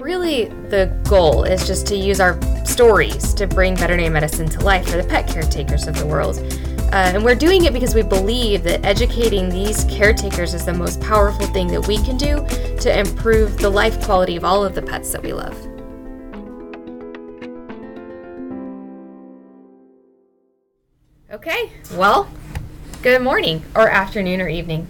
really the goal is just to use our stories to bring veterinary medicine to life for the pet caretakers of the world. Uh, and we're doing it because we believe that educating these caretakers is the most powerful thing that we can do to improve the life quality of all of the pets that we love. Okay, well, good morning, or afternoon, or evening.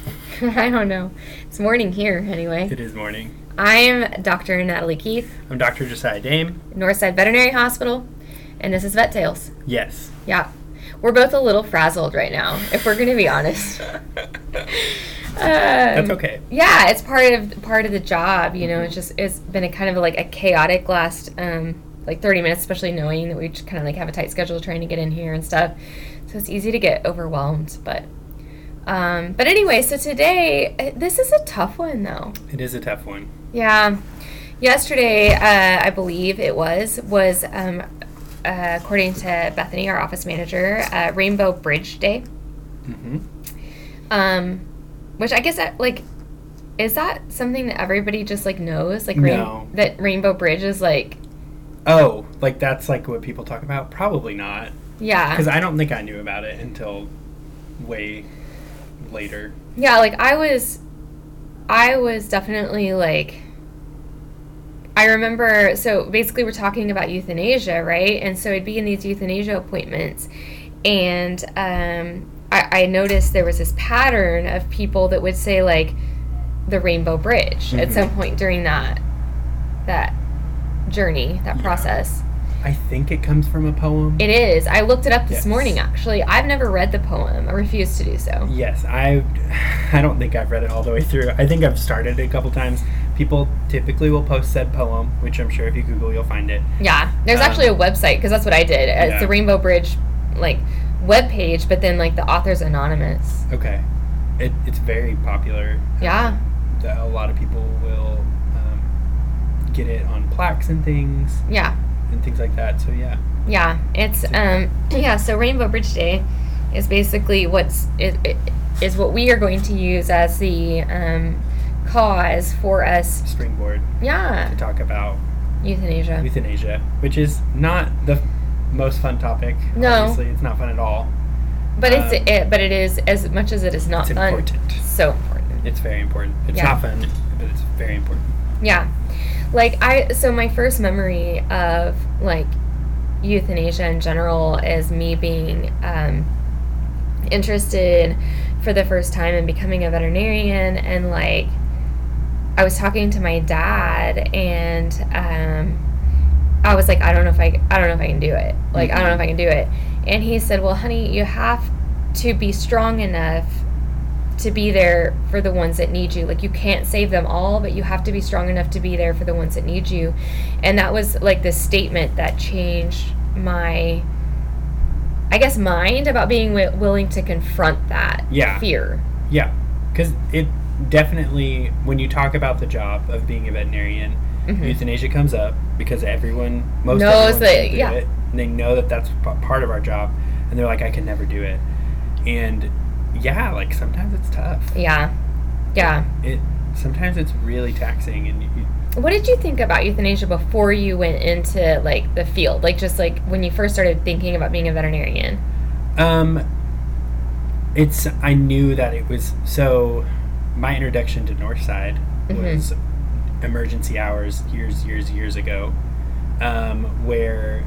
I don't know. It's morning here, anyway. It is morning. I'm Dr. Natalie Keith, I'm Dr. Josiah Dame. Northside Veterinary Hospital, and this is Vet Tales. Yes. Yeah, we're both a little frazzled right now, if we're going to be honest. That's Um, okay. Yeah, it's part of part of the job. You know, it's just it's been a kind of like a chaotic last um, like thirty minutes, especially knowing that we just kind of like have a tight schedule trying to get in here and stuff. So it's easy to get overwhelmed. But um, but anyway, so today uh, this is a tough one though. It is a tough one. Yeah, yesterday uh, I believe it was was um, uh, according to Bethany, our office manager, uh, Rainbow Bridge Day. Mm-hmm. Um, which I guess that like is that something that everybody just like knows like rain- No. that Rainbow Bridge is like Oh, like that's like what people talk about? Probably not. yeah Because I don't think I knew about it until way later. yeah like I was I was definitely like I remember so basically we're talking about euthanasia right and so I'd be in these euthanasia appointments and um, I, I noticed there was this pattern of people that would say like the Rainbow Bridge at Mhm. some point during that that journey that Yeah. process. I think it comes from a poem. It is. I looked it up this Yes. morning actually. I've never read the poem. I refuse to do so. yes, I I don't think I've read it all the way through. I think I've started it a couple times. People typically will post said poem, which I'm sure if you Google you'll find it. Yeah. There's Um, actually a website because that's what I did. It's Yeah. the Rainbow Bridge like web page, but then like the author's anonymous. Okay. It, it's very popular. Yeah. That a lot of people will um, get it on plaques and things Yeah. And things like that. So yeah. Yeah. It's um yeah, so Rainbow Bridge Day is basically what's is, is what we are going to use as the um cause for us springboard yeah, to talk about euthanasia. euthanasia, which is not the most fun topic. No. Obviously, it's not fun at all. But it's Um, it, but it is as much as it is not fun. It's fun. important. So important. It's very important. It's Yeah. not fun, but it's very important. Yeah. Like I so my first memory of like euthanasia in general is me being um interested for the first time in becoming a veterinarian and like I was talking to my dad and um I was like I don't know if I I don't know if I can do it. Like I don't know if I can do it. And he said, "Well, honey, you have to be strong enough to be there for the ones that need you. Like you can't save them all, but you have to be strong enough to be there for the ones that need you. And that was like the statement that changed my I guess mind about being wi- willing to confront that Yeah. fear. Yeah, because it definitely, when you talk about the job of being a veterinarian, Mhm. euthanasia comes up because everyone, most Knows that- yeah. it. And they know that that's p- part of our job, and they're like, I can never do it. And yeah, like sometimes it's tough. Yeah. Yeah. It sometimes it's really taxing, and you, What did you think about euthanasia before you went into like the field? Like just like when you first started thinking about being a veterinarian. Um, it's I knew that it was so. My introduction to Northside Mhm. was emergency hours years, years, years ago, um, where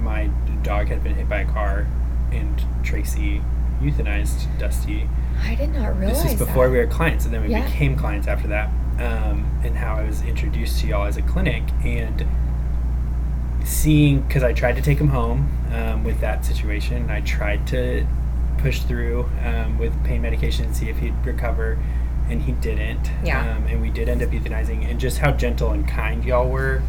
my dog had been hit by a car, and Tracy euthanized Dusty. I did not realize This is before that. we were clients, and then we Yeah. became clients after that. Um, and how I was introduced to y'all as a clinic, and seeing because I tried to take him home um, with that situation, and I tried to push through um, with pain medication and see if he'd recover, and he didn't. Yeah. Um, and we did end up euthanizing, and just how gentle and kind y'all were.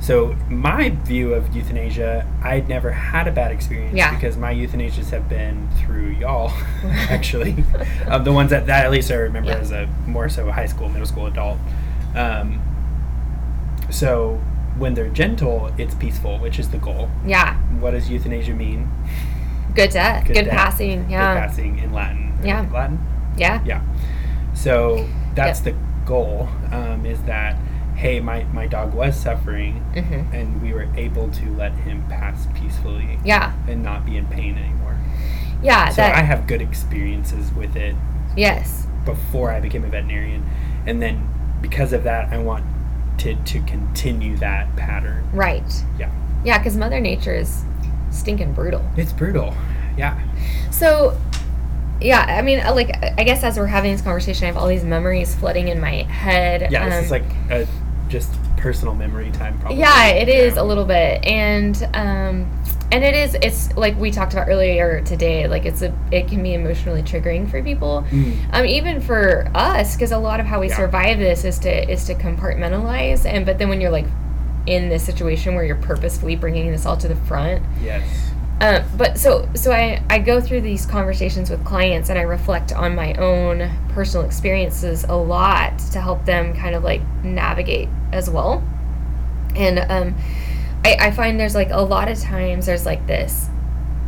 So my view of euthanasia, I'd never had a bad experience Yeah. because my euthanasias have been through y'all, actually, um, the ones that, that at least I remember Yeah. as a more so a high school, middle school adult. Um, so when they're gentle, it's peaceful, which is the goal. Yeah. What does euthanasia mean? Good death. Good, death. passing. Yeah. Good passing in Latin. Yeah. Latin. Yeah. Yeah. So that's Yep. the goal. Um, is that hey, my, my dog was suffering, hmm and we were able to let him pass peacefully Yeah, and not be in pain anymore. yeah. so that I have good experiences with it yes, before I became a veterinarian, and then because of that, I wanted to continue that pattern. right. Yeah. Yeah, because Mother Nature is stinking brutal. It's brutal. Yeah. So, yeah, I mean, uh, like, I guess as we're having this conversation, I have all these memories flooding in my head. Yeah. This Um, is like a just personal memory time. Probably. yeah, it is a little bit, and um, and it is. It's like we talked about earlier today. Like, it's a. It can be emotionally triggering for people. Mm. Um, even for us, because a lot of how we Yeah. survive this is to is to compartmentalize, and but then when you're like in this situation where you're purposefully bringing this all to the front, Yes. Um, but so so I, I go through these conversations with clients and I reflect on my own personal experiences a lot to help them kind of like navigate as well. And um, I, I find there's like a lot of times there's like this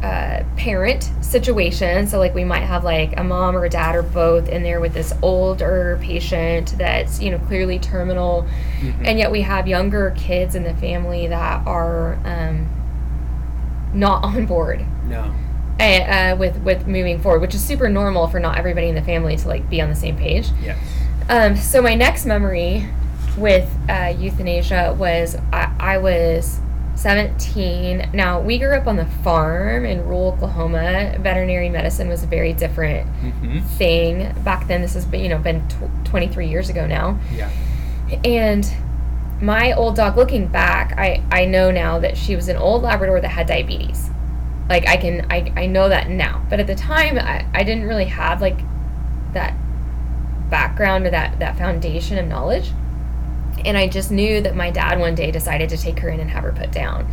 uh, parent situation. So like we might have like a mom or a dad or both in there with this older patient that's you know clearly terminal, Mhm. and yet we have younger kids in the family that are um, not on board no. uh, with with moving forward, which is super normal for not everybody in the family to like be on the same page. Yes. Um, so my next memory with uh, euthanasia was I, I was 17. Now we grew up on the farm in rural Oklahoma. Veterinary medicine was a very different Mm-hmm. thing back then. This has been you know been tw- 23 years ago now. Yeah. And my old dog, looking back, I, I know now that she was an old Labrador that had diabetes. Like I can I, I know that now. But at the time I, I didn't really have like that background or that, that foundation of knowledge. And I just knew that my dad one day decided to take her in and have her put down.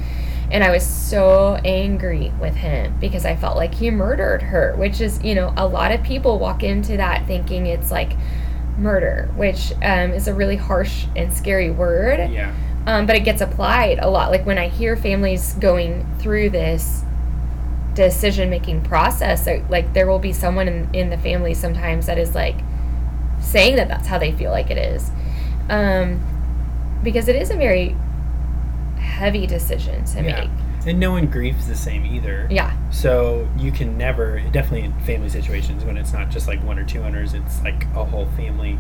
And I was so angry with him because I felt like he murdered her, which is, you know, a lot of people walk into that thinking it's like murder, which um, is a really harsh and scary word. Yeah. Um, but it gets applied a lot. Like when I hear families going through this decision making process, like, like there will be someone in, in the family sometimes that is like saying that that's how they feel like it is. Um, because it is a very heavy decision to Yeah. make. And no one grieves the same either. Yeah. So you can never, definitely in family situations when it's not just like one or two owners, it's like a whole family.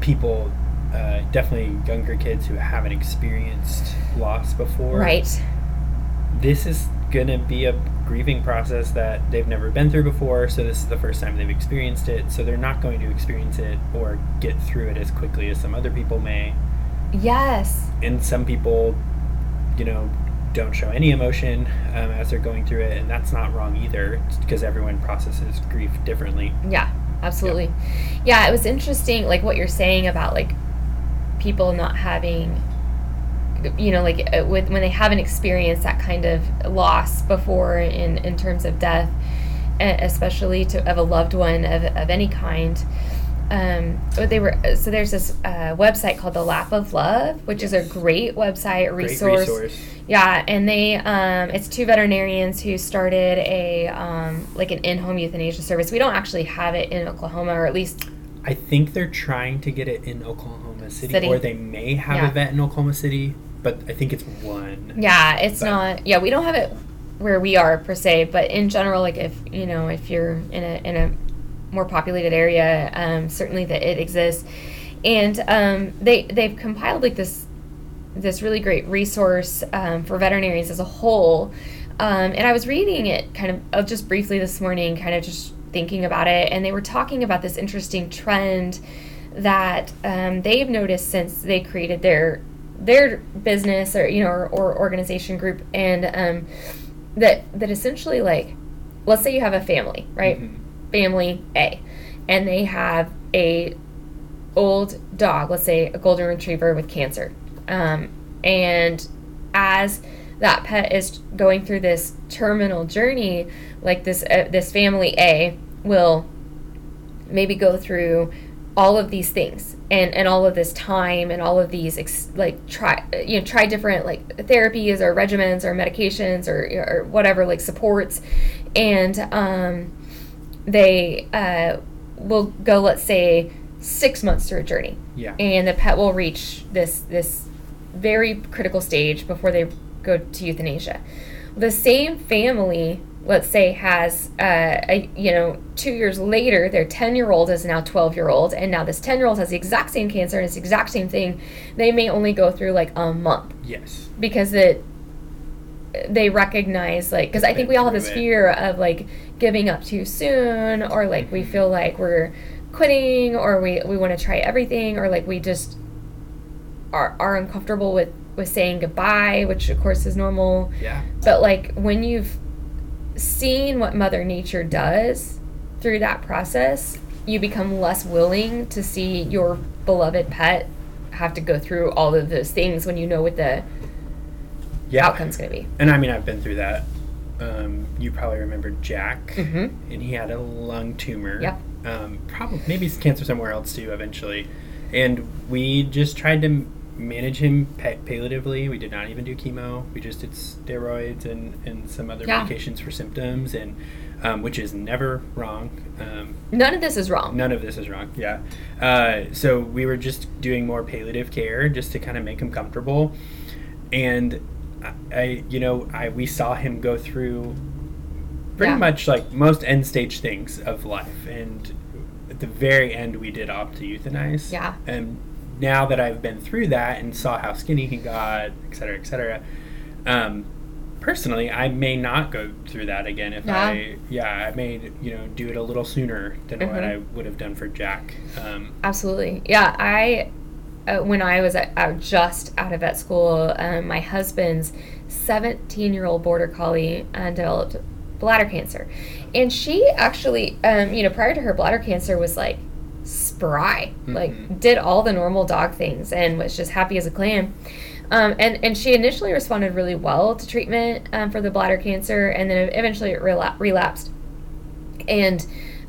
People, uh, definitely younger kids who haven't experienced loss before. Right. This is going to be a grieving process that they've never been through before. So this is the first time they've experienced it. So they're not going to experience it or get through it as quickly as some other people may. Yes. and some people, you know, don't show any emotion um, as they're going through it, and that's not wrong either, because everyone processes grief differently. Yeah, absolutely. Yeah. it was interesting, like what you're saying about like people not having, you know, like uh, with when they haven't experienced that kind of loss before in in terms of death, especially to of a loved one of of any kind. Um, they were so there's this uh, website called the Lap of Love, which is a great website Great resource. resource. Yeah, and they um, it's two veterinarians who started a um, like an in-home euthanasia service. We don't actually have it in Oklahoma, or at least I think they're trying to get it in Oklahoma City, City. or they may have Yeah. a vet in Oklahoma City, but I think it's one. yeah, it's But- not. Yeah, we don't have it where we are per se, but in general, like if you know if you're in a in a more populated area, um, certainly that it exists, and um, they they've compiled like this this really great resource um, for veterinarians as a whole. Um, and I was reading it kind of uh, just briefly this morning, kind of just thinking about it, and they were talking about this interesting trend that um, they've noticed since they created their their business or you know or, or organization group, and um, that that essentially like, let's say you have a family, right? Mhm. Family A, and they have a old dog, let's say a golden retriever with cancer. Um, and as that pet is going through this terminal journey, like this uh, this family A will maybe go through all of these things and and all of this time and all of these ex- like try you know try different like therapies or regimens or medications or or whatever like supports and um they uh will go let's say six months through a journey Yeah. and the pet will reach this this very critical stage before they go to euthanasia. The same family, let's say, has uh, a you know two years later, their ten year old is now twelve year old, and now this ten year old has the exact same cancer and it's the exact same thing. They may only go through like a month yes. because it they recognize like because I think we all have this fear of like giving up too soon or like we mm-hmm. feel like we're quitting or we we want to try everything or like we just are are uncomfortable with with saying goodbye which of course is normal Yeah. but like when you've seen what mother nature does through that process you become less willing to see your beloved pet have to go through all of those things when you know what the Yeah. outcome's going to be And I mean, I've been through that. Um, you probably remember Jack, mm-hmm. and he had a lung tumor. Yep. Um, probably maybe cancer somewhere else too eventually, and we just tried to manage him pa- palliatively. We did not even do chemo. We just did steroids and and some other Yeah. medications for symptoms, and um, which is never wrong. Um, None of this is wrong. None of this is wrong. Yeah. Uh, so we were just doing more palliative care just to kind of make him comfortable, and I, you know, I we saw him go through pretty Yeah. much like most end stage things of life, and at the very end, we did opt to euthanize. Yeah. And now that I've been through that and saw how skinny he got, et cetera, et cetera. Um, personally, I may not go through that again if Yeah. I, yeah, I may, you know, do it a little sooner than what Mhm. I would have done for Jack. Um, Absolutely. Yeah, I uh, when I was at, out just out of vet school, um, my husband's 17 year old border collie uh, developed bladder cancer, and she actually, um, you know, prior to her bladder cancer was like spry, Mhm. like did all the normal dog things and was just happy as a clam. Um, and and she initially responded really well to treatment um, for the bladder cancer, and then eventually it rela- relapsed. And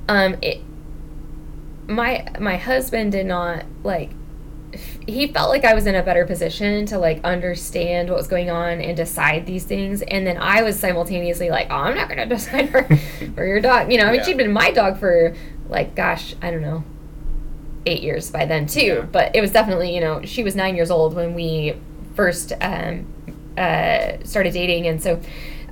um, it, my my husband did not like he felt like I was in a better position to like understand what was going on and decide these things and then I was simultaneously like oh I'm not going to decide for, for your dog you know I mean Yeah. she'd been my dog for like gosh I don't know 8 years by then too Yeah. but it was definitely you know she was 9 years old when we first um, uh, started dating and so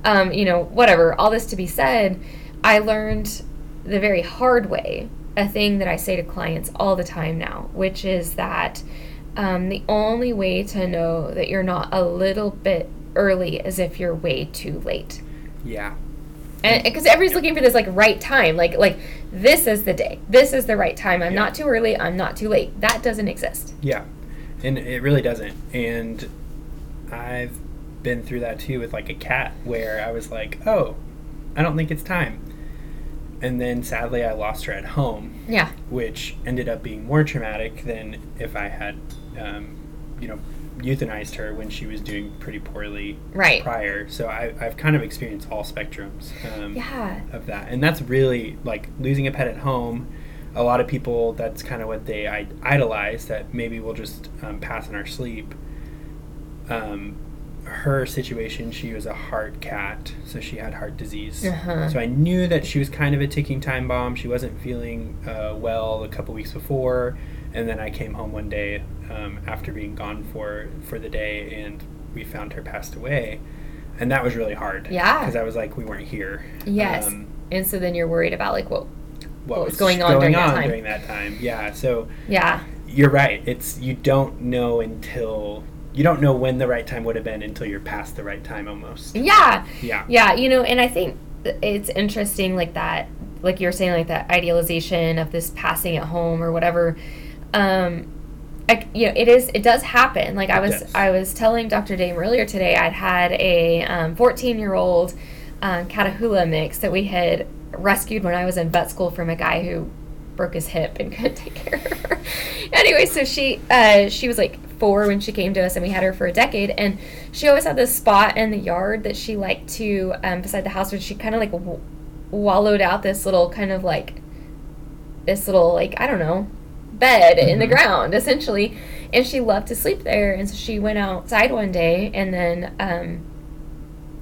um, you know whatever all this to be said I learned the very hard way a thing that I say to clients all the time now, which is that um, the only way to know that you're not a little bit early is if you're way too late. yeah. And because everybody's looking for this like right time, like like this is the day, this is the right time. I'm Yeah. not too early, I'm not too late. That doesn't exist. Yeah, and it really doesn't. And I've been through that too with like a cat, where I was like, "Oh, I don't think it's time," and then sadly I lost her at home, Yeah, which ended up being more traumatic than if I had, um, you know, euthanized her when she was doing pretty poorly right. prior. So I, I've kind of experienced all spectrums. Um, Yeah, of that. And that's really like losing a pet at home. A lot of people, that's kind of what they I- idolize, that maybe we'll just um, pass in our sleep. Um, her situation, she was a heart cat, so she had heart disease. Uh-huh. So I knew that she was kind of a ticking time bomb. She wasn't feeling uh, well a couple weeks before. And then I came home one day um, after being gone for, for the day, and we found her passed away. And that was really hard. Yeah. Because I was like, we weren't here. yes. Um, and so then you're worried about like what? what, What was going on during that time. during that time. Yeah, so Yeah, you're right. It's you don't know until you don't know when the right time would have been until you're past the right time almost. yeah. Yeah. Yeah, you know, and I think it's interesting, like that, like you're saying, like that idealization of this passing at home or whatever. Um, I, you know, it is, it does happen. Like I was, does. I was telling Dr. Dame earlier today, I'd had a um, 14 year old um, Catahoula mix that we had rescued when I was in vet school from a guy who broke his hip and couldn't take care of her. anyway, so she uh, she was like four when she came to us, and we had her for a decade. And she always had this spot in the yard that she liked to um, beside the house, where she kind of like w- wallowed out this little kind of like this little like I don't know bed in the Mhm. ground essentially and she loved to sleep there and so she went outside one day and then um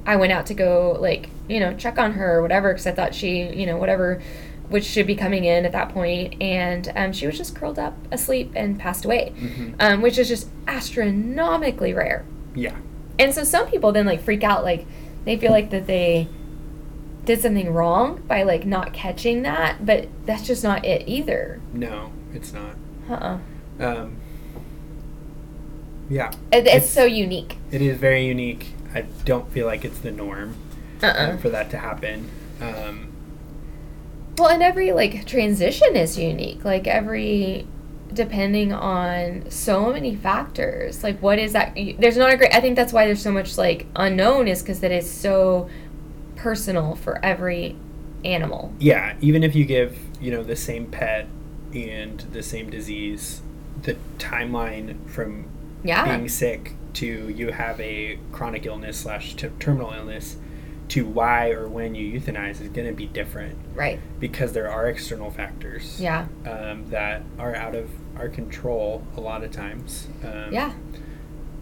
I went out to go like you know check on her or whatever because I thought she you know whatever which should be coming in at that point, and um, she was just curled up asleep and passed away, Mhm. um, which is just astronomically rare. Yeah. And so some people then like freak out, like they feel like that they did something wrong by like not catching that, but that's just not it either. No, it's not. Uh-uh. Um, yeah. It, it's, It's- so unique. It is very unique. I don't feel like it's the norm Uh-uh. um, for that to happen. Um, Well, and every like transition is unique. Like every depending on so many factors. Like what is that there's not a great I think that's why there's so much like unknown is cuz that is so personal for every animal. yeah, even if you give, you know, the same pet and the same disease, the timeline from Yeah. being sick to you have a chronic illness slash t- terminal illness to why or when you euthanize is going to be different right. because there are external factors Yeah. um, that are out of our control a lot of times. Um, Yeah.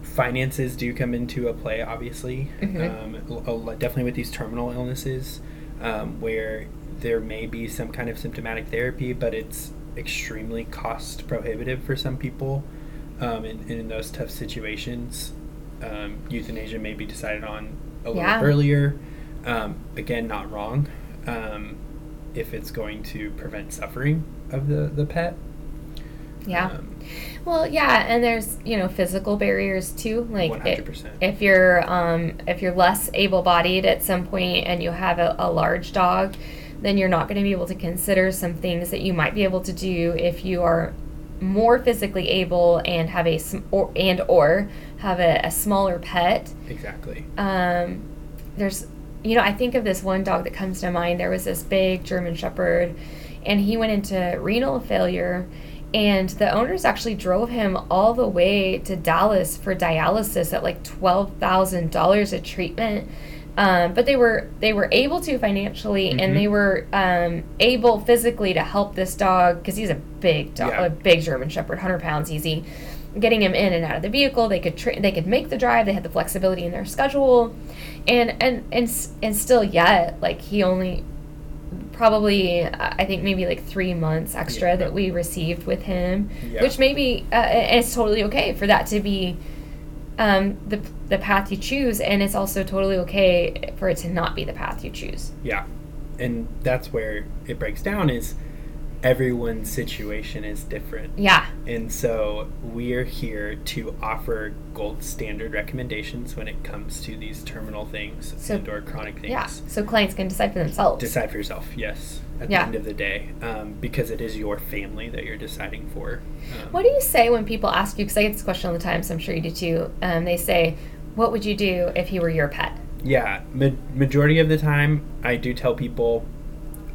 Finances do come into a play, obviously. Mhm. Um, a- a lot- definitely with these terminal illnesses, um, where there may be some kind of symptomatic therapy, but it's extremely cost prohibitive for some people. Um, and, and in those tough situations, um, euthanasia may be decided on a little Yeah. earlier. Um, again, not wrong. Um, if it's going to prevent suffering of the, the pet. Yeah. Um, Well, yeah, and there's you know physical barriers too. Like 100%. if you're um, if you're less able-bodied at some point and you have a, a large dog, then you're not going to be able to consider some things that you might be able to do if you are more physically able and have a sm- or, and or have a, a smaller pet. exactly. Um, there's, you know, I think of this one dog that comes to mind. There was this big German Shepherd, and he went into renal failure, and the owners actually drove him all the way to Dallas for dialysis at like twelve thousand dollars a treatment. Um, but they were they were able to financially, Mhm. and they were um, able physically to help this dog because he's a big dog, Yeah. a big German Shepherd, hundred pounds easy getting him in and out of the vehicle. They could tra- they could make the drive. They had the flexibility in their schedule, and and and and still yet like he only probably uh, I think maybe like three months extra Yeah. that we received with him, Yeah. which maybe uh, it's totally okay for that to be. Um, the the path you choose, and it's also totally okay for it to not be the path you choose. Yeah. And that's where it breaks down is everyone's situation is different. Yeah, And so we're here to offer gold standard recommendations when it comes to these terminal things So- and or chronic things. yeah. So clients can decide for themselves. Decide for yourself, yes, at Yeah. the end of the day, um, because it is your family that you're deciding for. Um, What do you say when people ask you? Because I get this question all the time, so I'm sure you do too. Um, they say, "What would you do if he were your pet?" Yeah, ma- majority of the time, I do tell people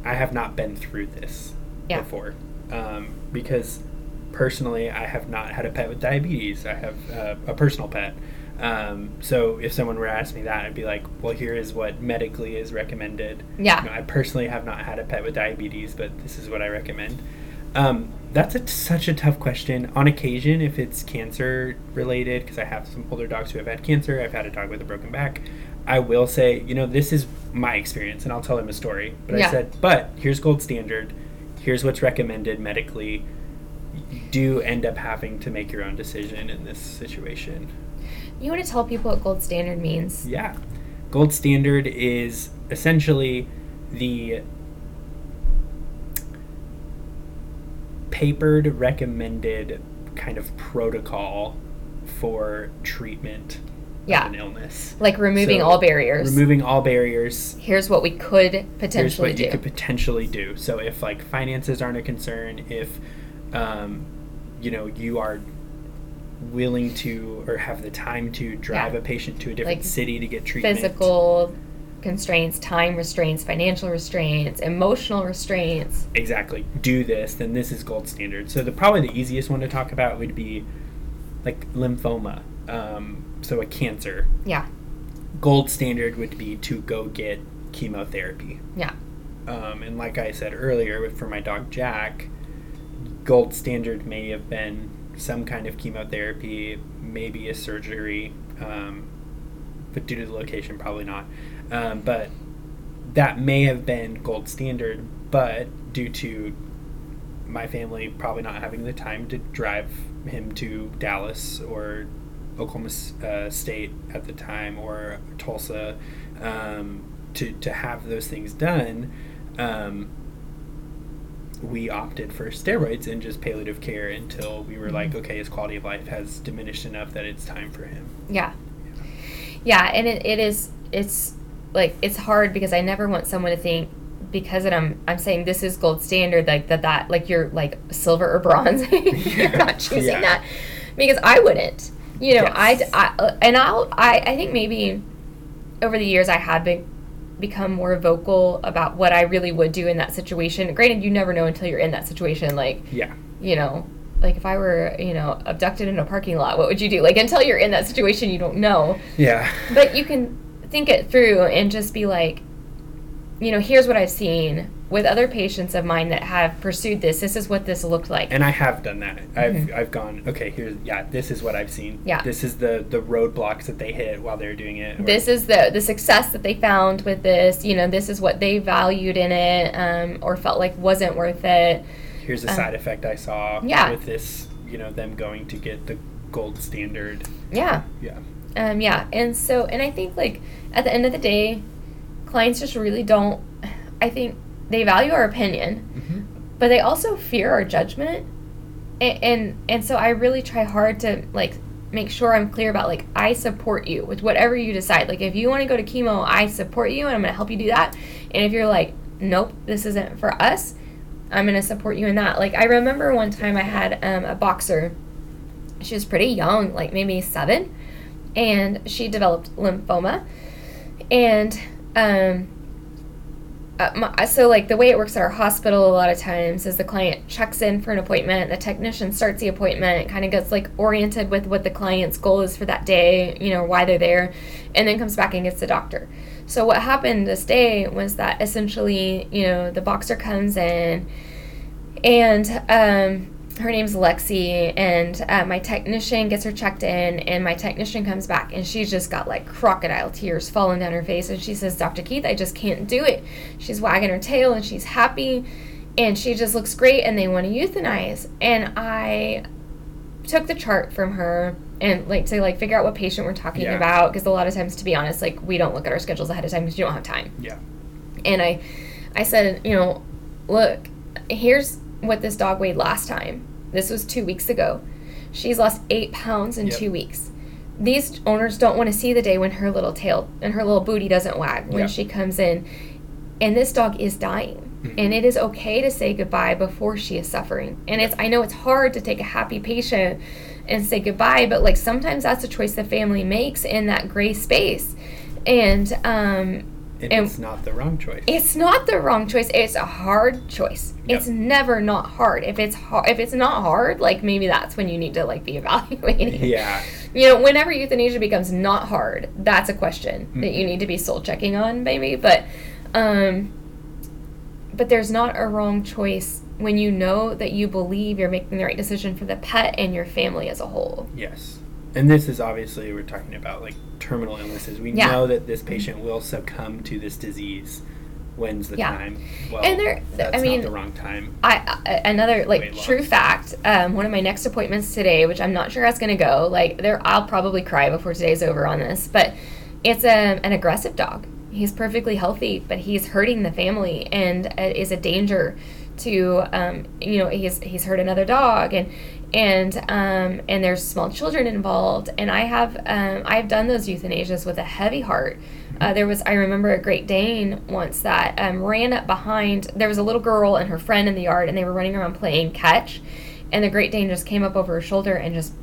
I have not been through this Yeah. before, um, because personally, I have not had a pet with diabetes. I have uh, a personal pet. Um, so if someone were to ask me that, I'd be like, "Well, here is what medically is recommended." Yeah. You know, I personally have not had a pet with diabetes, but this is what I recommend. Um, that's a, such a tough question. On occasion, if it's cancer related, because I have some older dogs who have had cancer, I've had a dog with a broken back. I will say, you know, this is my experience, and I'll tell them a story. But Yeah. I said, but here's gold standard. Here's what's recommended medically. You do end up having to make your own decision in this situation. You want to tell people what gold standard means? Yeah. Gold standard is essentially the papered recommended kind of protocol for treatment Yeah. of an illness. Like removing So, all barriers. Removing all barriers. Here's what we could potentially Here's what do. you could potentially do. So if like finances aren't a concern, if um, you know you are willing to or have the time to drive Yeah. a patient to a different Like, city to get treatment, Physical constraints, time restraints, financial restraints, emotional restraints. exactly do this, then this is gold standard. So the probably the easiest one to talk about would be like lymphoma. Um, so a cancer. Yeah. Gold standard would be to go get chemotherapy. Yeah. Um, and like I said earlier, for my dog Jack, gold standard may have been some kind of chemotherapy, maybe a surgery, um, but due to the location, probably not. Um, but that may have been gold standard. But due to my family probably not having the time to drive him to Dallas or Oklahoma uh, State at the time or Tulsa um, to, to have those things done, um, we opted for steroids and just palliative care until we were like, okay, his quality of life has diminished enough that it's time for him. Yeah. Yeah, and it, it is, it's like, it's hard because I never want someone to think, because I'm I'm saying this is gold standard like that that like you're like silver or bronze you're not choosing yeah. that because I wouldn't you know yes. I, I and I'll I I think maybe over the years I have been become more vocal about what I really would do in that situation. Granted, you never know until you're in that situation. Like, yeah, you know, like if I were, you know, abducted in a parking lot, what would you do? Like until you're in that situation, you don't know. Yeah. But you can think it through and just be like, you know, here's what I've seen with other patients of mine that have pursued this. This is what this looked like. And I have done that. I've mm-hmm. I've gone, okay, here's yeah, this is what I've seen. Yeah. This is the the roadblocks that they hit while they're doing it. This is the the success that they found with this. You know, this is what they valued in it, um, or felt like wasn't worth it. Here's a um, side effect I saw yeah. with this. You know, them going to get the gold standard. Yeah. Yeah. Um, yeah, and so and I think like at the end of the day, clients just really don't. I think they value our opinion, mm-hmm. but they also fear our judgment. And, and and so I really try hard to like make sure I'm clear about like I support you with whatever you decide. Like if you want to go to chemo, I support you and I'm going to help you do that. And if you're like, nope, this isn't for us, I'm going to support you in that. Like I remember one time I had um, a boxer. She was pretty young, like maybe seven, and she developed lymphoma. And um, uh, my, so like the way it works at our hospital a lot of times is the client checks in for an appointment the technician starts the appointment kind of gets like oriented with what the client's goal is for that day you know why they're there and then comes back and gets the doctor. So what happened this day was that essentially you know the boxer comes in and um, her name's Lexi, and uh, my technician gets her checked in, and my technician comes back, and she's just got like crocodile tears falling down her face, and she says, "Dr. Keith, I just can't do it." She's wagging her tail, and she's happy, and she just looks great, and they want to euthanize, and I took the chart from her and like to like figure out what patient we're talking yeah. about because a lot of times to be honest like we don't look at our schedules ahead of time because you don't have time yeah and i i said you know look here's what this dog weighed last time this was two weeks ago. She's lost eight pounds in yep. two weeks. These owners don't want to see the day when her little tail and her little booty doesn't wag when yep. she comes in. And this dog is dying. Mm-hmm. And it is okay to say goodbye before she is suffering. And it's I know it's hard to take a happy patient and say goodbye, but like sometimes that's a choice the family makes in that gray space. And um and, and, it's not the wrong choice. It's not the wrong choice. It's a hard choice. Yep. It's never not hard. If it's hard, if it's not hard, like maybe that's when you need to like be evaluating. Yeah. You know, whenever euthanasia becomes not hard, that's a question mm-hmm. that you need to be soul checking on, maybe. But, um, but there's not a wrong choice when you know that you believe you're making the right decision for the pet and your family as a whole. Yes. And this is obviously we're talking about like terminal illnesses. We yeah. know that this patient will succumb to this disease. When's the yeah. time? Well, and there, that's I mean, not the wrong time. I, I another like true fact. Um, one of my next appointments today, which I'm not sure how it's going to go. Like there, I'll probably cry before today's over on this, but it's a, an aggressive dog. He's perfectly healthy, but he's hurting the family and uh, is a danger to um, you know he's he's hurt another dog and and um, and there's small children involved. And i have um, i've done those euthanasias with a heavy heart. Uh, there was i remember a great dane once that um, ran up behind there was a little girl and her friend in the yard and they were running around playing catch. And the great dane just came up over her shoulder and just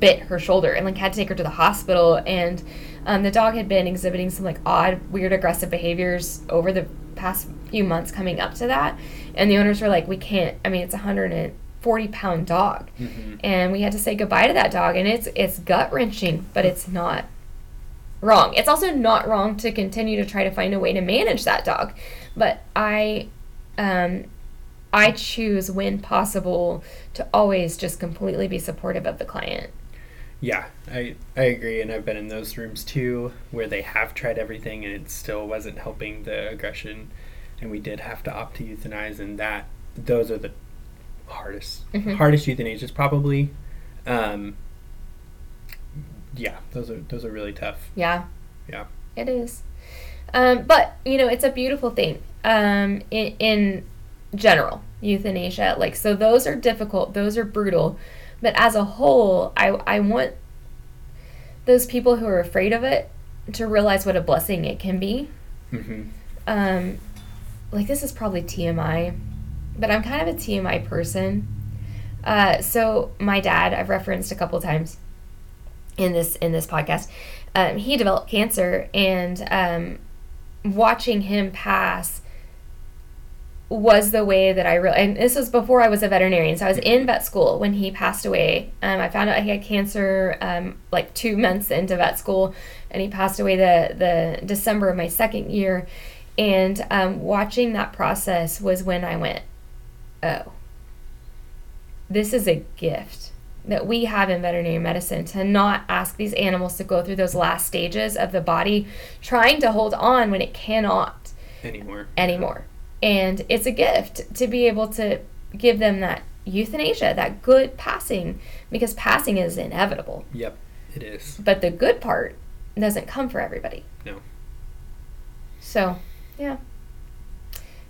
bit her shoulder and like had to take her to the hospital. And um, the dog had been exhibiting some like odd weird aggressive behaviors over the past few months coming up to that. And the owners were like we can't i mean it's a hundred and 40 pound dog. Mm-hmm. and we had to say goodbye to that dog and it's it's gut wrenching but it's not wrong. It's also not wrong to continue to try to find a way to manage that dog. But i um i choose when possible to always just completely be supportive of the client. Yeah i i agree and i've been in those rooms too where they have tried everything and it still wasn't helping the aggression and we did have to opt to euthanize, and that those are the hardest Mhm. hardest euthanasias probably. Um, yeah, those are those are really tough. Yeah. Yeah. It is. Um, but, you know, it's a beautiful thing um, in, in general, euthanasia. Like, so those are difficult, those are brutal. But as a whole, I, I want those people who are afraid of it to realize what a blessing it can be. hmm Um, like, this is probably TMI, but I'm kind of a TMI person. Uh, so my dad, I've referenced a couple times in this in this podcast. Um, he developed cancer, and um, watching him pass was the way that I really. And this was before I was a veterinarian, so I was in vet school when he passed away. Um, I found out he had cancer um, like two months into vet school, and he passed away the the December of my second year. And um, watching that process was when I went, oh, this is a gift that we have in veterinary medicine to not ask these animals to go through those last stages of the body trying to hold on when it cannot Anymore. anymore. And it's a gift to be able to give them that euthanasia, that good passing, because passing is inevitable. Yep, it is. But the good part doesn't come for everybody. No. So, yeah.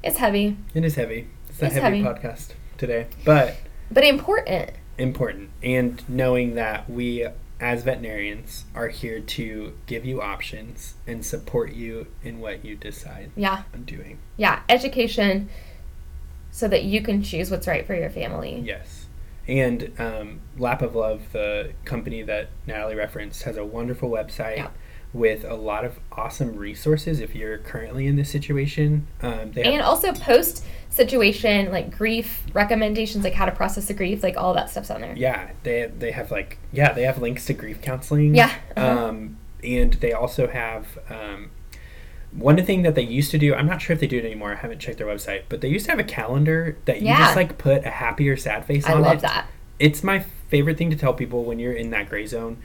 It's heavy, It is heavy. It's a heavy, podcast today, but but important. important. And knowing that we, as veterinarians, are here to give you options and support you in what you decide Yeah. on doing. Yeah. Education so that you can choose what's right for your family. Yes. And um, Lap of Love, the company that Natalie referenced, has a wonderful website Yeah. with a lot of awesome resources if you're currently in this situation. Um, they have And also post situation like grief recommendations, like how to process the grief, like all that stuff's on there. yeah they they have like yeah they have links to grief counseling Yeah, uh-huh. um and they also have um one thing that they used to do i'm not sure if they do it anymore i haven't checked their website but they used to have a calendar that you Yeah. just like put a happy or sad face I on I love it that. it's my favorite thing to tell people when you're in that gray zone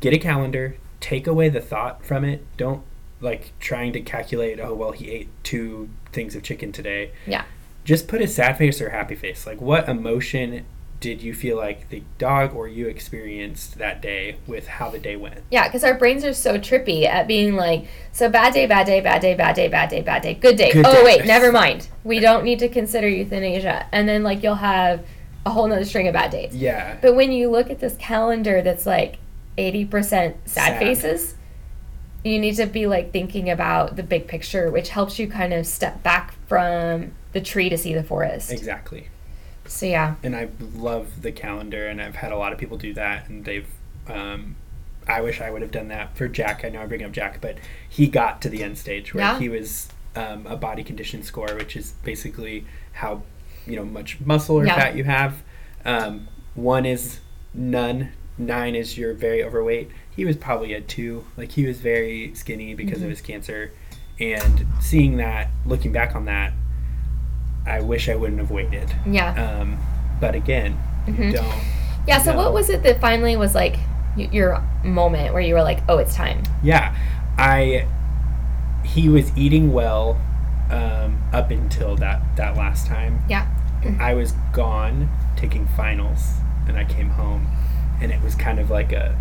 get a calendar take away the thought from it don't like trying to calculate oh well he ate two things of chicken today Yeah. Just put a sad face or a happy face. Like, what emotion did you feel like the dog or you experienced that day with how the day went? Yeah, because our brains are so trippy at being like, so bad day, bad day, bad day, bad day, bad day, bad day, good day. Good oh, day. wait, never mind. We don't need to consider euthanasia. And then, like, you'll have a whole nother string of bad days. Yeah. But when you look at this calendar that's like 80% sad, Sad. faces, you need to be like thinking about the big picture, which helps you kind of step back from the tree to see the forest. Exactly. So, yeah. And I love the calendar, and I've had a lot of people do that, and they've. Um, I wish I would have done that for Jack. I know I bring up Jack, but he got to the end stage where Yeah. he was um, a body condition score, which is basically how you know much muscle or Yeah. fat you have. Um, one is none. Nine is you're very overweight. He was probably a two. Like he was very skinny because Mhm. of his cancer, and seeing that, looking back on that, I wish I wouldn't have waited. Yeah. Um, but again, Mhm. don't. Yeah, so No. what was it that finally was like your moment where you were like, oh, it's time? Yeah, I. He was eating well um, up until that that last time. Yeah. I was gone taking finals, and I came home, and it was kind of like a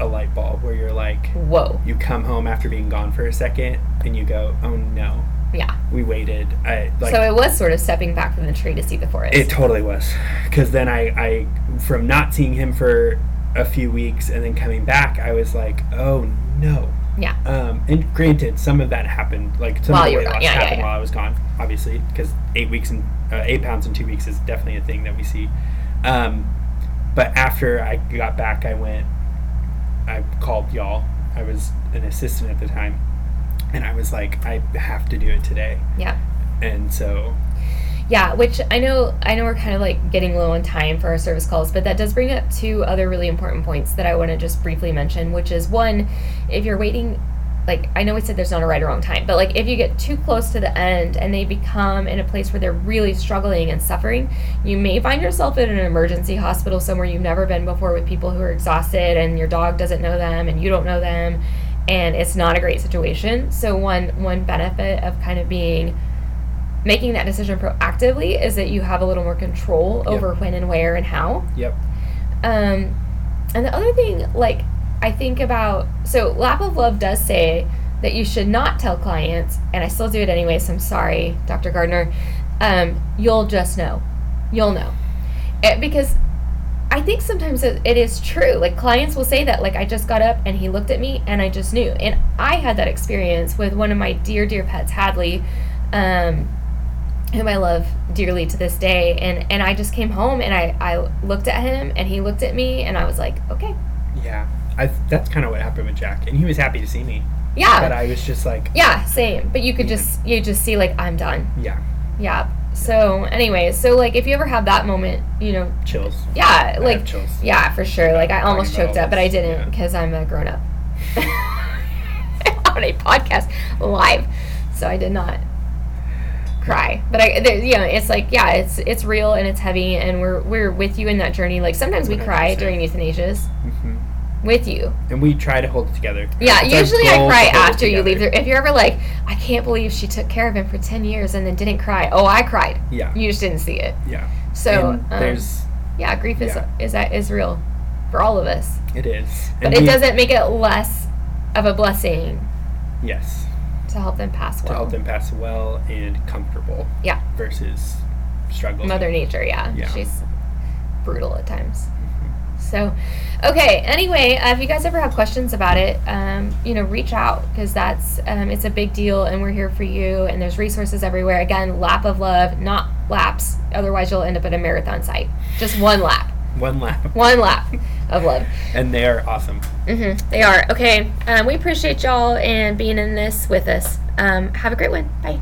a light bulb where you're like, Whoa. you come home after being gone for a second, and you go, oh no, Yeah. we waited. I like. so it was sort of stepping back from the tree to see the forest. It totally was, because then I, I, from not seeing him for a few weeks and then coming back, I was like, oh no. yeah. Um, and granted, some of that happened, like some While of the weight loss Yeah, yeah, happened yeah. while I was gone, obviously, because eight weeks and uh, eight pounds in two weeks is definitely a thing that we see. Um, but after I got back, I went, I called y'all. I was an assistant at the time, and I was like, I have to do it today. Yeah. And so, Yeah, which I know I know we're kind of like getting low on time for our service calls, but that does bring up two other really important points that I want to just briefly mention, which is one, if you're waiting like I know we said there's not a right or wrong time, but like if you get too close to the end and they become in a place where they're really struggling and suffering, you may find yourself in an emergency hospital somewhere you've never been before with people who are exhausted and your dog doesn't know them and you don't know them and it's not a great situation. So one one benefit of kind of being making that decision proactively is that you have a little more control Yep. over when and where and how. Yep. Um, and the other thing, like, I think about so Lap of Love does say that you should not tell clients, and I still do it anyway, so I'm sorry, Dr. Gardner. Um, you'll just know. You'll know. It, because I think sometimes it, it is true. Like, clients will say that, like, I just got up and he looked at me and I just knew. And I had that experience with one of my dear, dear pets, Hadley. Um, whom I love dearly to this day. And and I just came home and I, I looked at him and he looked at me and I was like, okay, Yeah. I, that's kind of what happened with Jack, and he was happy to see me. Yeah. But I was just like, yeah, same. But you could Yeah. just you just see like I'm done. yeah, Yeah. So anyways, so like if you ever have that moment, you know, chills. yeah, I like chills. yeah, for sure. Like I almost choked up, but I didn't yeah. because I'm a grown up on a podcast live, so I did not cry. But I, there, you know, it's like yeah, it's it's real and it's heavy, and we're we're with you in that journey. Like sometimes we cry during euthanasias hmm with you. And we try to hold it together. Yeah, It's usually I cry after you leave. There. If you're ever like, I can't believe she took care of him for ten years and then didn't cry. Oh, I cried. Yeah, You just didn't see it. yeah. So um, there's yeah, grief is yeah. is that is real for all of us, it is, but And it doesn't make it less of a blessing Yes, to help them pass well. to help them pass well and comfortable. Yeah. Versus struggling. Mother Nature, yeah, Yeah. she's brutal at times. So, okay. Anyway, uh, if you guys ever have questions about it, um, you know, reach out because that's um, it's a big deal, and we're here for you. And there's resources everywhere. Again, lap of love, not laps. Otherwise, you'll end up at a marathon site. Just one lap, One lap, one lap of love. and they are awesome. hmm They are okay. Um, we appreciate y'all and being in this with us. Um, have a great one. Bye.